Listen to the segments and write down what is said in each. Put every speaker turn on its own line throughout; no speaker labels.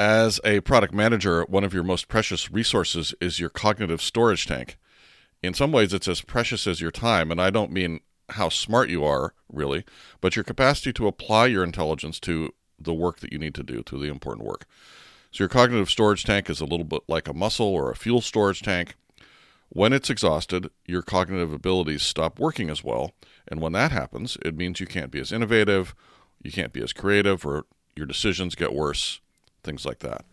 As a product manager, one of your most precious resources is your cognitive storage tank. In some ways, it's as precious as your time, and I don't mean how smart you are, really, but your capacity to apply your intelligence to the work that you need to do, to the important work. So, your cognitive storage tank is a little bit like a muscle or a fuel storage tank. When it's exhausted, your cognitive abilities stop working as well. And when that happens, it means you can't be as innovative, you can't be as creative, or your decisions get worse things like that.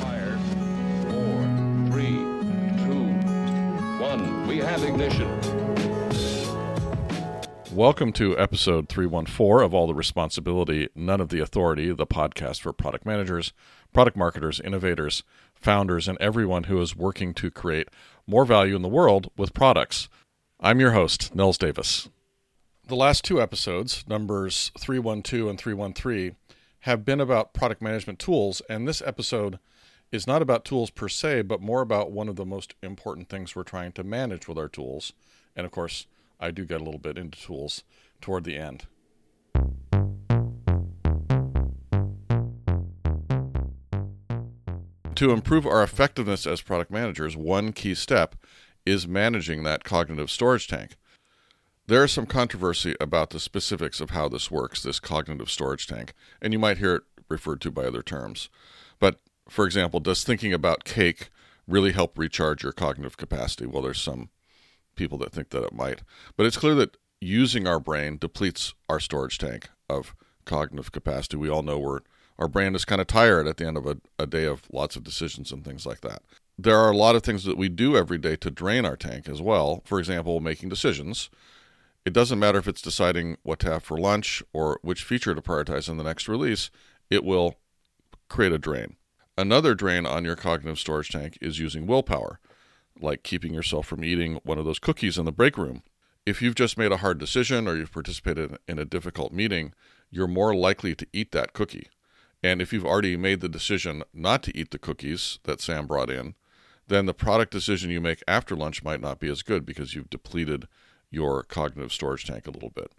Fire. Four, three, two, one. We have ignition.
Welcome to episode 314 of All the Responsibility, None of the Authority, the podcast for product managers, product marketers, innovators, founders, and everyone who is working to create more value in the world with products. I'm your host, Nils Davis. The last two episodes, numbers 312 and 313, have been about product management tools, and this episode is not about tools per se, but more about one of the most important things we're trying to manage with our tools. And of course, I do get a little bit into tools toward the end. To improve our effectiveness as product managers, one key step is managing that cognitive storage tank. There is some controversy about the specifics of how this works, this cognitive storage tank, and you might hear it referred to by other terms. But for example, does thinking about cake really help recharge your cognitive capacity? Well, there's some people that think that it might. But it's clear that using our brain depletes our storage tank of cognitive capacity. We all know we're our brain is kind of tired at the end of a, a day of lots of decisions and things like that. There are a lot of things that we do every day to drain our tank as well. For example, making decisions. It doesn't matter if it's deciding what to have for lunch or which feature to prioritize in the next release, it will create a drain. Another drain on your cognitive storage tank is using willpower, like keeping yourself from eating one of those cookies in the break room. If you've just made a hard decision or you've participated in a difficult meeting, you're more likely to eat that cookie. And if you've already made the decision not to eat the cookies that Sam brought in, then the product decision you make after lunch might not be as good because you've depleted your cognitive storage tank a little bit.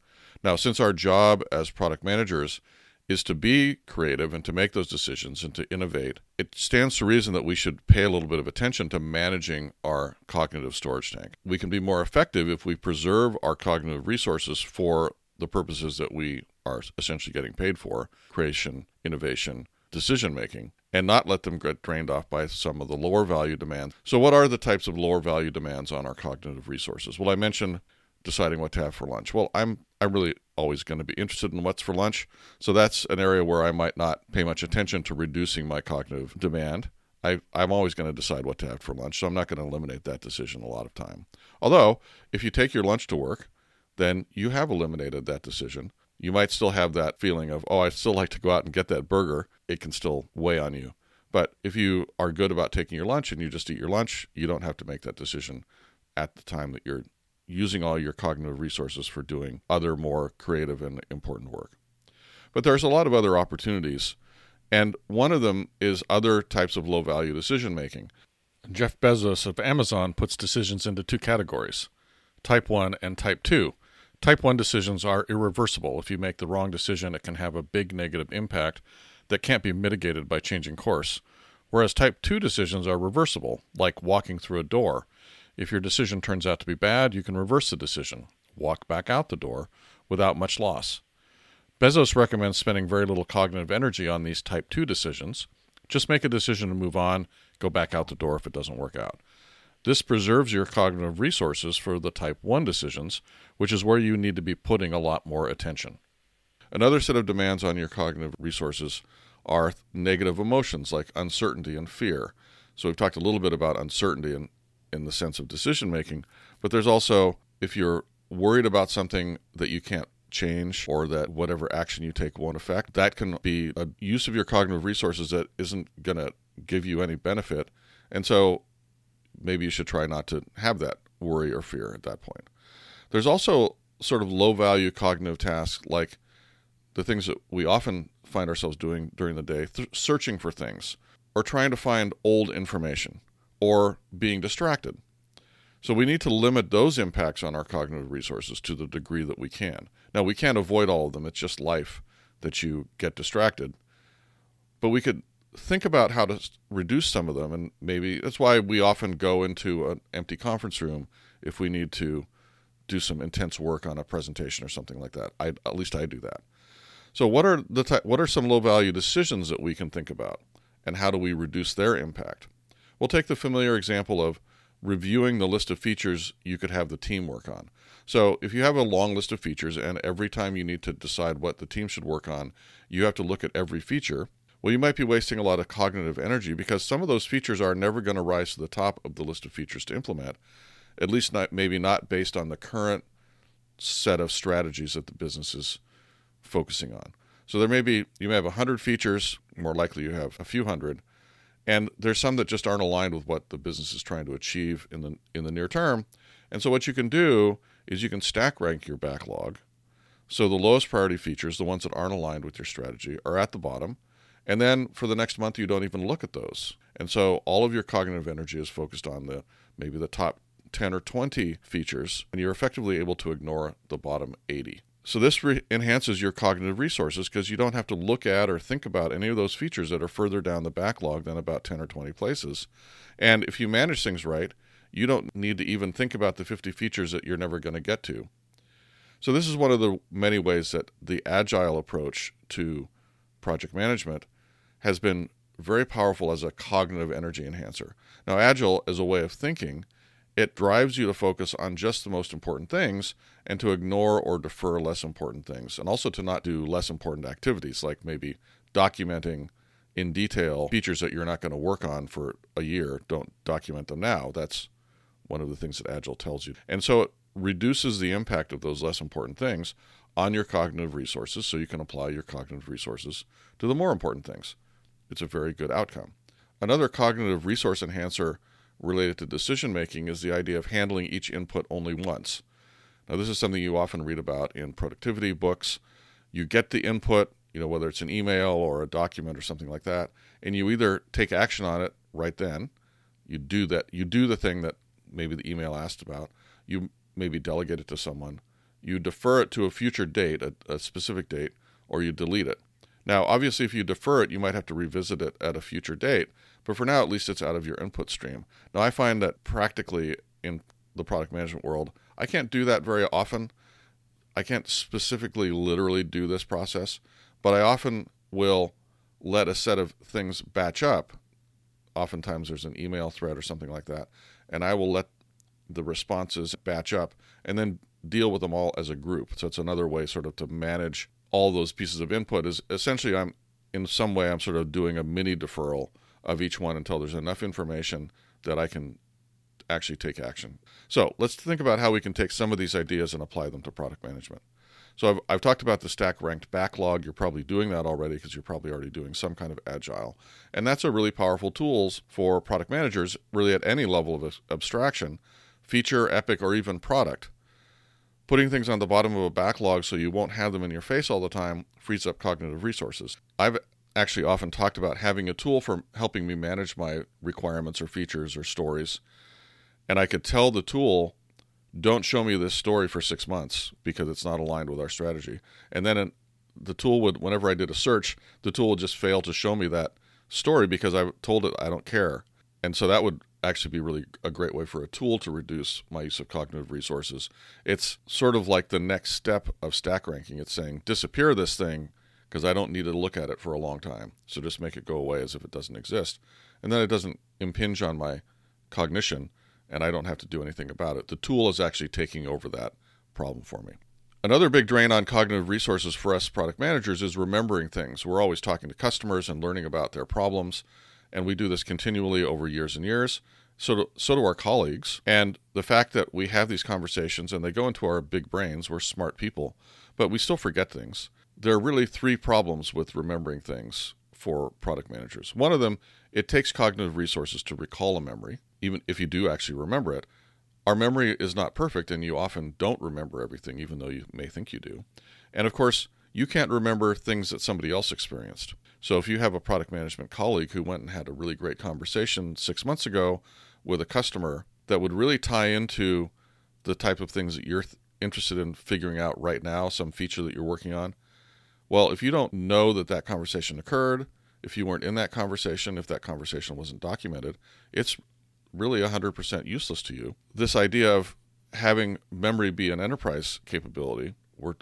Now, since our job as product managers is to be creative and to make those decisions and to innovate, it stands to reason that we should pay a little bit of attention to managing our cognitive storage tank. We can be more effective if we preserve our cognitive resources for the purposes that we are essentially getting paid for creation, innovation, decision making, and not let them get drained off by some of the lower value demands. So, what are the types of lower value demands on our cognitive resources? Well, I mentioned deciding what to have for lunch. Well, I'm I'm really always going to be interested in what's for lunch, so that's an area where I might not pay much attention to reducing my cognitive demand. I, I'm always going to decide what to have for lunch, so I'm not going to eliminate that decision a lot of time. Although, if you take your lunch to work, then you have eliminated that decision. You might still have that feeling of, oh, I'd still like to go out and get that burger. It can still weigh on you. But if you are good about taking your lunch and you just eat your lunch, you don't have to make that decision at the time that you're using all your cognitive resources for doing other more creative and important work. But there's a lot of other opportunities, and one of them is other types of low value decision making. Jeff Bezos of Amazon puts decisions into two categories type 1 and type 2. Type 1 decisions are irreversible. If you make the wrong decision, it can have a big negative impact that can't be mitigated by changing course. Whereas type 2 decisions are reversible, like walking through a door. If your decision turns out to be bad, you can reverse the decision, walk back out the door without much loss. Bezos recommends spending very little cognitive energy on these type 2 decisions. Just make a decision to move on, go back out the door if it doesn't work out. This preserves your cognitive resources for the type 1 decisions, which is where you need to be putting a lot more attention. Another set of demands on your cognitive resources are negative emotions like uncertainty and fear. So we've talked a little bit about uncertainty in, in the sense of decision making, but there's also if you're worried about something that you can't change or that whatever action you take won't affect, that can be a use of your cognitive resources that isn't going to give you any benefit. And so maybe you should try not to have that worry or fear at that point. There's also sort of low value cognitive tasks like the things that we often find ourselves doing during the day, th- searching for things or trying to find old information or being distracted. So we need to limit those impacts on our cognitive resources to the degree that we can. Now, we can't avoid all of them, it's just life that you get distracted. But we could think about how to reduce some of them, and maybe that's why we often go into an empty conference room if we need to do some intense work on a presentation or something like that. I, at least I do that. So, what are the ty- what are some low value decisions that we can think about, and how do we reduce their impact? We'll take the familiar example of reviewing the list of features you could have the team work on. So, if you have a long list of features, and every time you need to decide what the team should work on, you have to look at every feature. Well, you might be wasting a lot of cognitive energy because some of those features are never going to rise to the top of the list of features to implement at least not maybe not based on the current set of strategies that the business is focusing on. So there may be you may have 100 features, more likely you have a few hundred, and there's some that just aren't aligned with what the business is trying to achieve in the in the near term. And so what you can do is you can stack rank your backlog. So the lowest priority features, the ones that aren't aligned with your strategy, are at the bottom. And then for the next month you don't even look at those. And so all of your cognitive energy is focused on the maybe the top 10 or 20 features, and you're effectively able to ignore the bottom 80. So this re- enhances your cognitive resources because you don't have to look at or think about any of those features that are further down the backlog than about 10 or 20 places. And if you manage things right, you don't need to even think about the 50 features that you're never going to get to. So this is one of the many ways that the agile approach to project management has been very powerful as a cognitive energy enhancer. Now agile is a way of thinking it drives you to focus on just the most important things and to ignore or defer less important things, and also to not do less important activities like maybe documenting in detail features that you're not going to work on for a year. Don't document them now. That's one of the things that Agile tells you. And so it reduces the impact of those less important things on your cognitive resources so you can apply your cognitive resources to the more important things. It's a very good outcome. Another cognitive resource enhancer related to decision making is the idea of handling each input only once. Now, this is something you often read about in productivity books. You get the input, you know, whether it's an email or a document or something like that, and you either take action on it right then, you do that, you do the thing that maybe the email asked about, you maybe delegate it to someone, you defer it to a future date, a, a specific date, or you delete it. Now, obviously, if you defer it, you might have to revisit it at a future date, but for now, at least it's out of your input stream. Now, I find that practically in the product management world, I can't do that very often. I can't specifically, literally do this process, but I often will let a set of things batch up. Oftentimes, there's an email thread or something like that, and I will let the responses batch up and then deal with them all as a group. So it's another way, sort of, to manage all those pieces of input. Is essentially I'm in some way I'm sort of doing a mini deferral of each one until there's enough information that I can actually take action. So let's think about how we can take some of these ideas and apply them to product management. So I've, I've talked about the stack ranked backlog. You're probably doing that already because you're probably already doing some kind of agile. And that's a really powerful tools for product managers, really at any level of abstraction, feature, epic, or even product. Putting things on the bottom of a backlog so you won't have them in your face all the time frees up cognitive resources. I've actually often talked about having a tool for helping me manage my requirements or features or stories. And I could tell the tool, don't show me this story for six months because it's not aligned with our strategy. And then the tool would, whenever I did a search, the tool would just fail to show me that story because I told it I don't care. And so that would actually be really a great way for a tool to reduce my use of cognitive resources. It's sort of like the next step of stack ranking. It's saying disappear this thing because I don't need to look at it for a long time. So just make it go away as if it doesn't exist. And then it doesn't impinge on my cognition and I don't have to do anything about it. The tool is actually taking over that problem for me. Another big drain on cognitive resources for us product managers is remembering things. We're always talking to customers and learning about their problems, and we do this continually over years and years. So do, so do our colleagues. And the fact that we have these conversations and they go into our big brains, we're smart people, but we still forget things there are really three problems with remembering things for product managers. One of them, it takes cognitive resources to recall a memory, even if you do actually remember it. Our memory is not perfect, and you often don't remember everything, even though you may think you do. And of course, you can't remember things that somebody else experienced. So if you have a product management colleague who went and had a really great conversation six months ago with a customer that would really tie into the type of things that you're interested in figuring out right now, some feature that you're working on. Well, if you don't know that that conversation occurred, if you weren't in that conversation, if that conversation wasn't documented, it's really 100% useless to you. This idea of having memory be an enterprise capability,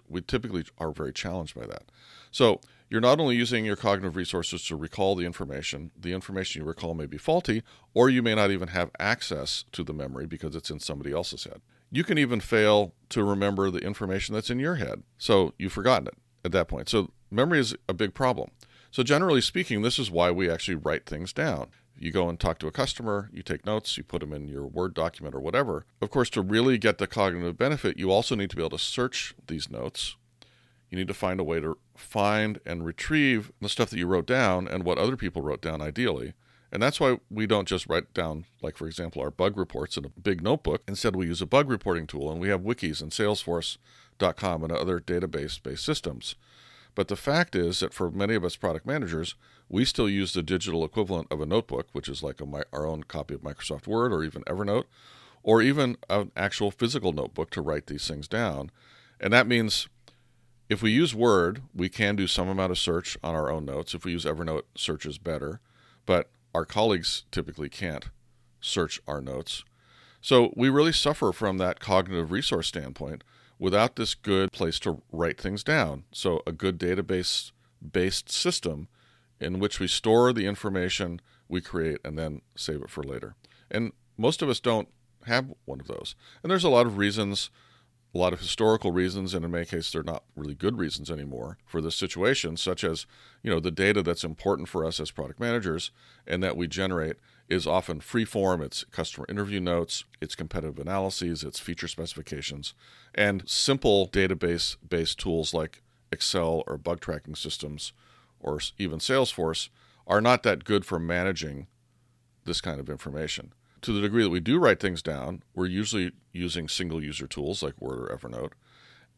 we typically are very challenged by that. So you're not only using your cognitive resources to recall the information, the information you recall may be faulty, or you may not even have access to the memory because it's in somebody else's head. You can even fail to remember the information that's in your head. So you've forgotten it at that point. So memory is a big problem. So, generally speaking, this is why we actually write things down. You go and talk to a customer, you take notes, you put them in your Word document or whatever. Of course, to really get the cognitive benefit, you also need to be able to search these notes. You need to find a way to find and retrieve the stuff that you wrote down and what other people wrote down, ideally. And that's why we don't just write down, like, for example, our bug reports in a big notebook. Instead, we use a bug reporting tool, and we have wikis and Salesforce.com and other database based systems. But the fact is that for many of us product managers, we still use the digital equivalent of a notebook, which is like a, our own copy of Microsoft Word or even Evernote, or even an actual physical notebook to write these things down. And that means if we use Word, we can do some amount of search on our own notes. If we use Evernote, search is better, but our colleagues typically can't search our notes. So we really suffer from that cognitive resource standpoint without this good place to write things down. So, a good database based system in which we store the information we create and then save it for later. And most of us don't have one of those. And there's a lot of reasons, a lot of historical reasons, and in many cases, they're not really good reasons anymore for this situation, such as, you know, the data that's important for us as product managers and that we generate is often free form. It's customer interview notes, it's competitive analyses, it's feature specifications, and simple database based tools like Excel or bug tracking systems or even Salesforce are not that good for managing this kind of information. To the degree that we do write things down, we're usually using single user tools like Word or Evernote.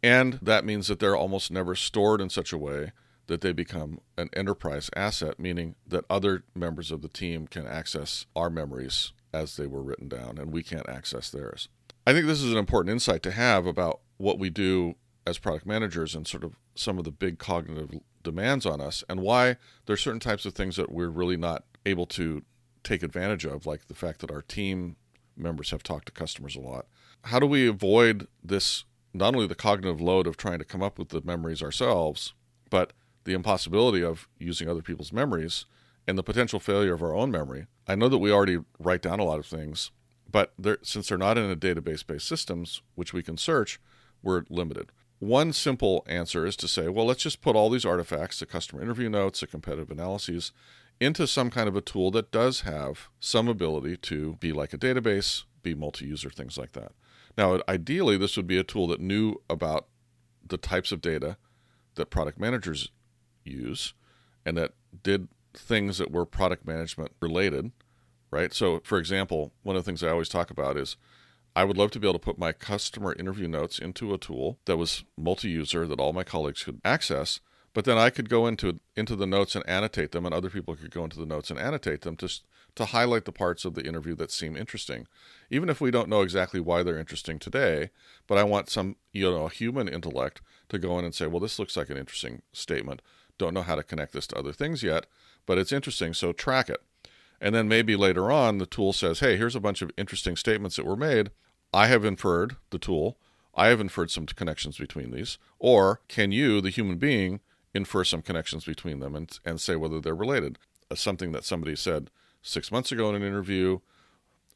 And that means that they're almost never stored in such a way that they become an enterprise asset, meaning that other members of the team can access our memories as they were written down and we can't access theirs. I think this is an important insight to have about what we do as product managers and sort of some of the big cognitive demands on us and why there are certain types of things that we're really not able to take advantage of like the fact that our team members have talked to customers a lot. How do we avoid this not only the cognitive load of trying to come up with the memories ourselves, but the impossibility of using other people's memories and the potential failure of our own memory. I know that we already write down a lot of things, but they're, since they're not in a database based systems, which we can search, we're limited. One simple answer is to say, well, let's just put all these artifacts, the customer interview notes, the competitive analyses, into some kind of a tool that does have some ability to be like a database, be multi user, things like that. Now, ideally, this would be a tool that knew about the types of data that product managers use and that did things that were product management related, right? So, for example, one of the things I always talk about is I would love to be able to put my customer interview notes into a tool that was multi-user that all my colleagues could access, but then I could go into into the notes and annotate them, and other people could go into the notes and annotate them to to highlight the parts of the interview that seem interesting, even if we don't know exactly why they're interesting today. But I want some you know human intellect to go in and say, well, this looks like an interesting statement. Don't know how to connect this to other things yet, but it's interesting, so track it. And then maybe later on, the tool says, hey, here's a bunch of interesting statements that were made. I have inferred, the tool, I have inferred some connections between these. Or can you, the human being, infer some connections between them and, and say whether they're related? Uh, something that somebody said six months ago in an interview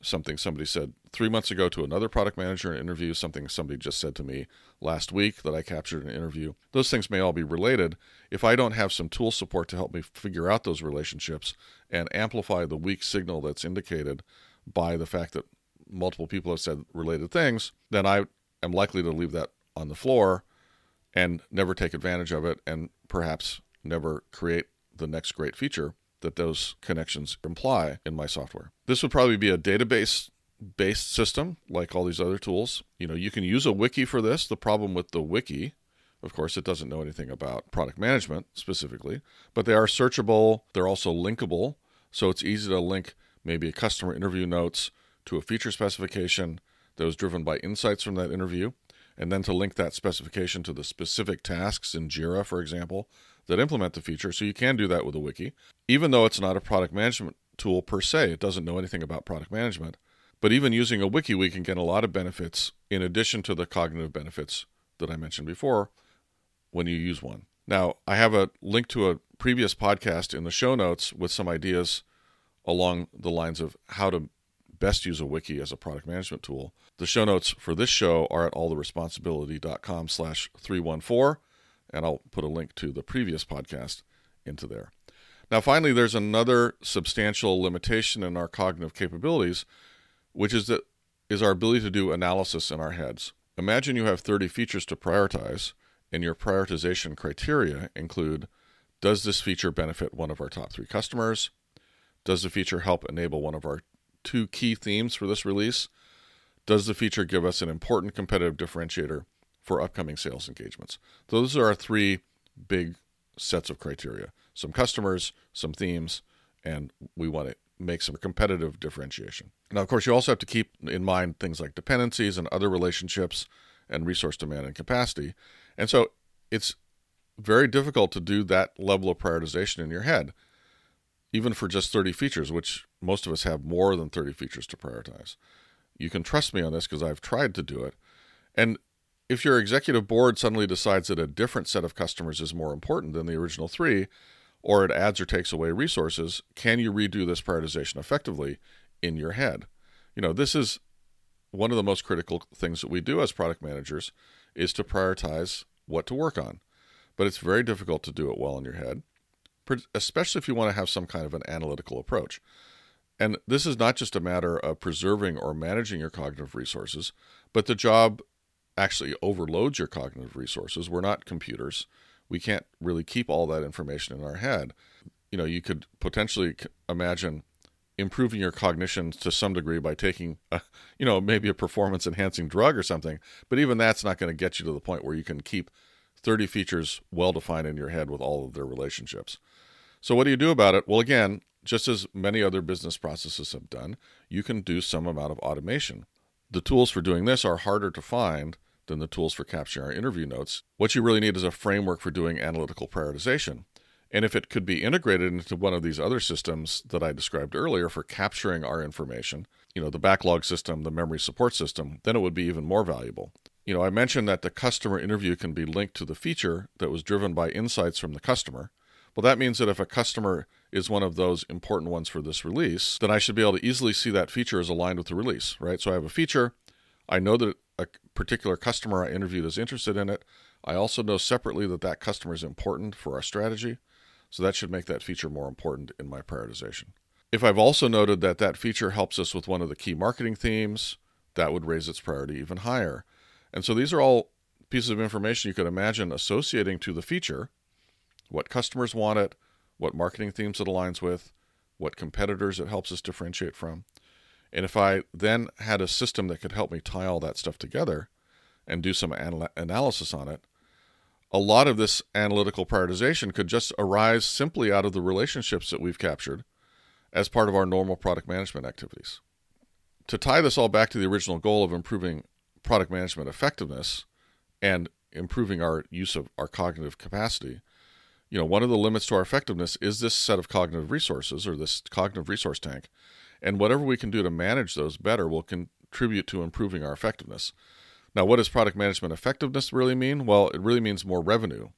something somebody said three months ago to another product manager in an interview, something somebody just said to me last week that I captured in an interview. Those things may all be related. If I don't have some tool support to help me figure out those relationships and amplify the weak signal that's indicated by the fact that multiple people have said related things, then I am likely to leave that on the floor and never take advantage of it and perhaps never create the next great feature that those connections imply in my software. This would probably be a database based system like all these other tools. You know, you can use a wiki for this. The problem with the wiki, of course, it doesn't know anything about product management specifically, but they are searchable. They're also linkable. So it's easy to link maybe a customer interview notes to a feature specification that was driven by insights from that interview, and then to link that specification to the specific tasks in JIRA, for example, that implement the feature. So you can do that with a wiki, even though it's not a product management tool per se. It doesn't know anything about product management. But even using a wiki, we can get a lot of benefits in addition to the cognitive benefits that I mentioned before when you use one. Now, I have a link to a previous podcast in the show notes with some ideas along the lines of how to best use a wiki as a product management tool. The show notes for this show are at alltheresponsibility.com slash 314, and I'll put a link to the previous podcast into there. Now, finally, there's another substantial limitation in our cognitive capabilities, which is that is our ability to do analysis in our heads. Imagine you have 30 features to prioritize, and your prioritization criteria include does this feature benefit one of our top three customers? Does the feature help enable one of our two key themes for this release? Does the feature give us an important competitive differentiator for upcoming sales engagements? Those are our three big sets of criteria some customers, some themes, and we want to make some competitive differentiation. Now, of course, you also have to keep in mind things like dependencies and other relationships and resource demand and capacity. And so it's very difficult to do that level of prioritization in your head, even for just 30 features, which most of us have more than 30 features to prioritize. You can trust me on this because I've tried to do it. And if your executive board suddenly decides that a different set of customers is more important than the original three, or it adds or takes away resources, can you redo this prioritization effectively in your head? You know, this is one of the most critical things that we do as product managers is to prioritize what to work on. But it's very difficult to do it well in your head, especially if you want to have some kind of an analytical approach. And this is not just a matter of preserving or managing your cognitive resources, but the job actually overloads your cognitive resources. We're not computers. We can't really keep all that information in our head. You know, you could potentially imagine improving your cognition to some degree by taking, a, you know, maybe a performance enhancing drug or something. But even that's not going to get you to the point where you can keep 30 features well defined in your head with all of their relationships. So, what do you do about it? Well, again, just as many other business processes have done, you can do some amount of automation. The tools for doing this are harder to find than the tools for capturing our interview notes. What you really need is a framework for doing analytical prioritization. And if it could be integrated into one of these other systems that I described earlier for capturing our information, you know, the backlog system, the memory support system, then it would be even more valuable. You know, I mentioned that the customer interview can be linked to the feature that was driven by insights from the customer. Well, that means that if a customer is one of those important ones for this release, then I should be able to easily see that feature is aligned with the release, right? So I have a feature. I know that a particular customer I interviewed is interested in it. I also know separately that that customer is important for our strategy. So that should make that feature more important in my prioritization. If I've also noted that that feature helps us with one of the key marketing themes, that would raise its priority even higher. And so these are all pieces of information you could imagine associating to the feature what customers want it, what marketing themes it aligns with, what competitors it helps us differentiate from. And if I then had a system that could help me tie all that stuff together and do some anal- analysis on it, a lot of this analytical prioritization could just arise simply out of the relationships that we've captured as part of our normal product management activities. To tie this all back to the original goal of improving product management effectiveness and improving our use of our cognitive capacity, you know, one of the limits to our effectiveness is this set of cognitive resources or this cognitive resource tank. And whatever we can do to manage those better will contribute to improving our effectiveness. Now, what does product management effectiveness really mean? Well, it really means more revenue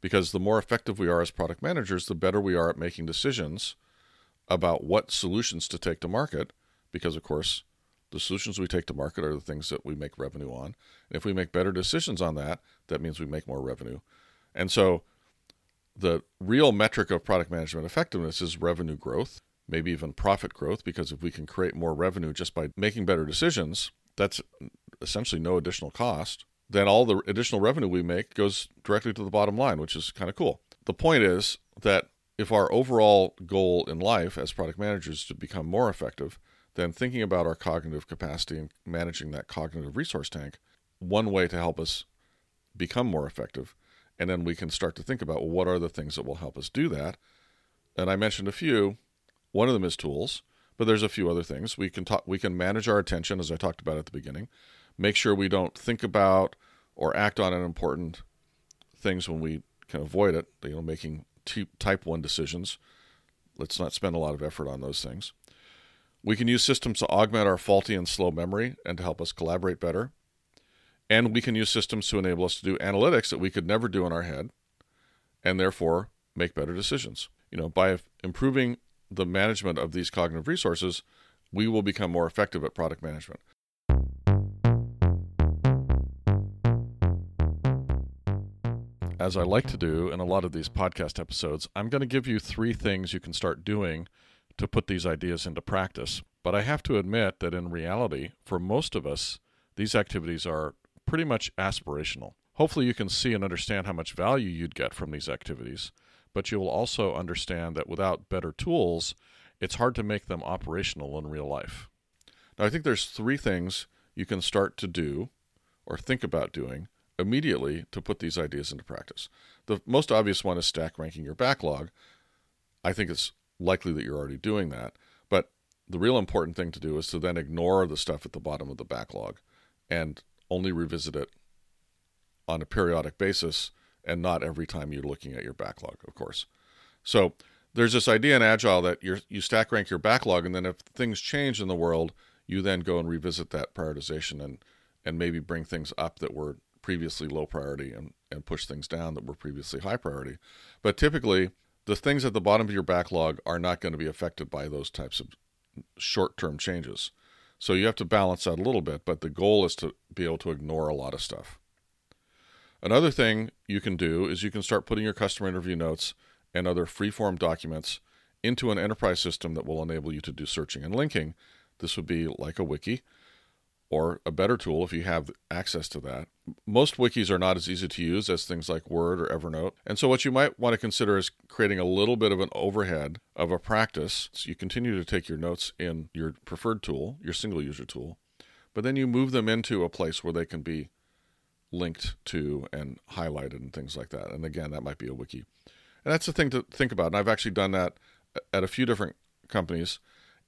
because the more effective we are as product managers, the better we are at making decisions about what solutions to take to market. Because, of course, the solutions we take to market are the things that we make revenue on. And if we make better decisions on that, that means we make more revenue. And so, the real metric of product management effectiveness is revenue growth, maybe even profit growth, because if we can create more revenue just by making better decisions, that's essentially no additional cost, then all the additional revenue we make goes directly to the bottom line, which is kind of cool. The point is that if our overall goal in life as product managers is to become more effective, then thinking about our cognitive capacity and managing that cognitive resource tank, one way to help us become more effective. And then we can start to think about well, what are the things that will help us do that. And I mentioned a few. One of them is tools, but there's a few other things. We can talk we can manage our attention as I talked about at the beginning. Make sure we don't think about or act on unimportant things when we can avoid it, you know, making type 1 decisions. Let's not spend a lot of effort on those things. We can use systems to augment our faulty and slow memory and to help us collaborate better. And we can use systems to enable us to do analytics that we could never do in our head and therefore make better decisions. You know, by improving the management of these cognitive resources, we will become more effective at product management. As I like to do in a lot of these podcast episodes, I'm going to give you three things you can start doing to put these ideas into practice. But I have to admit that in reality, for most of us, these activities are pretty much aspirational. Hopefully, you can see and understand how much value you'd get from these activities, but you will also understand that without better tools, it's hard to make them operational in real life. Now, I think there's three things you can start to do or think about doing immediately to put these ideas into practice. The most obvious one is stack ranking your backlog. I think it's likely that you're already doing that, but the real important thing to do is to then ignore the stuff at the bottom of the backlog and only revisit it on a periodic basis and not every time you're looking at your backlog, of course. So there's this idea in Agile that you you stack rank your backlog, and then if things change in the world, you then go and revisit that prioritization and and maybe bring things up that were previously low priority and, and push things down that were previously high priority. But typically, the things at the bottom of your backlog are not going to be affected by those types of short term changes. So you have to balance that a little bit, but the goal is to be able to ignore a lot of stuff. Another thing you can do is you can start putting your customer interview notes and other free-form documents into an enterprise system that will enable you to do searching and linking. This would be like a wiki or a better tool if you have access to that. Most wikis are not as easy to use as things like Word or Evernote. And so, what you might want to consider is creating a little bit of an overhead of a practice. So, you continue to take your notes in your preferred tool, your single user tool, but then you move them into a place where they can be linked to and highlighted and things like that. And again, that might be a wiki. And that's the thing to think about. And I've actually done that at a few different companies.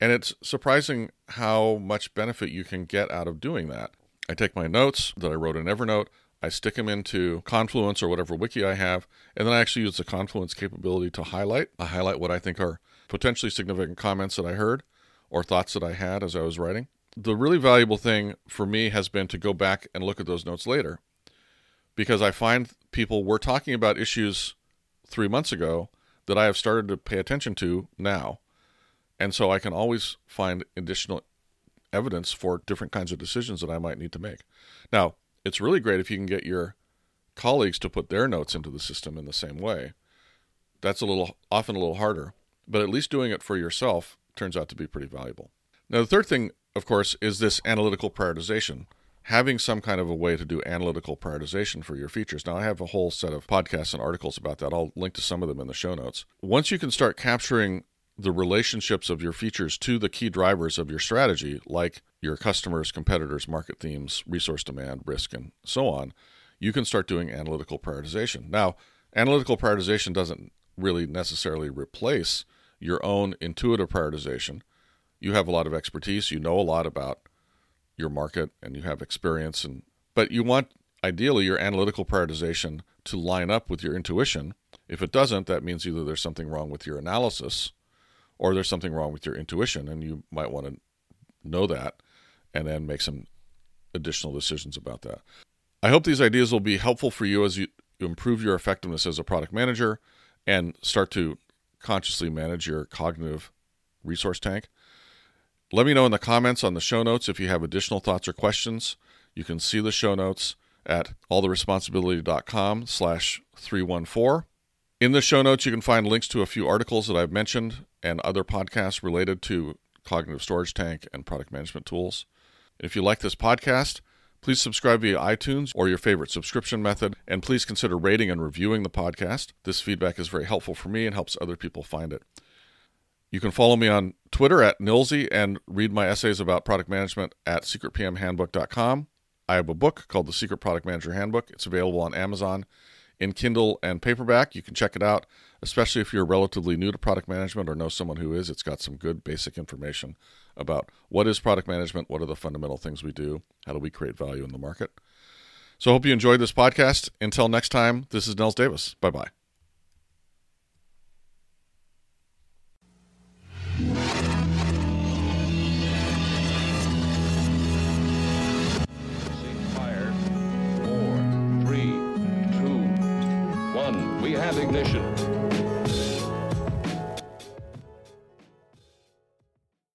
And it's surprising how much benefit you can get out of doing that. I take my notes that I wrote in Evernote, I stick them into Confluence or whatever wiki I have, and then I actually use the Confluence capability to highlight. I highlight what I think are potentially significant comments that I heard or thoughts that I had as I was writing. The really valuable thing for me has been to go back and look at those notes later because I find people were talking about issues three months ago that I have started to pay attention to now. And so I can always find additional evidence for different kinds of decisions that I might need to make. Now, it's really great if you can get your colleagues to put their notes into the system in the same way. That's a little often a little harder, but at least doing it for yourself turns out to be pretty valuable. Now, the third thing, of course, is this analytical prioritization having some kind of a way to do analytical prioritization for your features. Now, I have a whole set of podcasts and articles about that. I'll link to some of them in the show notes. Once you can start capturing the relationships of your features to the key drivers of your strategy, like your customers, competitors, market themes, resource demand, risk, and so on, you can start doing analytical prioritization. Now, analytical prioritization doesn't really necessarily replace your own intuitive prioritization. You have a lot of expertise, you know a lot about your market and you have experience and but you want ideally your analytical prioritization to line up with your intuition. If it doesn't, that means either there's something wrong with your analysis or there's something wrong with your intuition and you might want to know that and then make some additional decisions about that. I hope these ideas will be helpful for you as you improve your effectiveness as a product manager and start to consciously manage your cognitive resource tank. Let me know in the comments on the show notes if you have additional thoughts or questions. You can see the show notes at alltheresponsibility.com slash 314. In the show notes, you can find links to a few articles that I've mentioned and other podcasts related to cognitive storage tank and product management tools. If you like this podcast, please subscribe via iTunes or your favorite subscription method, and please consider rating and reviewing the podcast. This feedback is very helpful for me and helps other people find it. You can follow me on Twitter at Nilsey and read my essays about product management at secretpmhandbook.com. I have a book called The Secret Product Manager Handbook. It's available on Amazon. in Kindle and paperback. You can check it out, especially if you're relatively new to product management or know someone who is. It's got some good basic information about what is product management, what are the fundamental things we do, how do we create value in the market. So I hope you enjoyed this podcast. Until next time, this is Nils Davis. Bye bye.
Have ignition.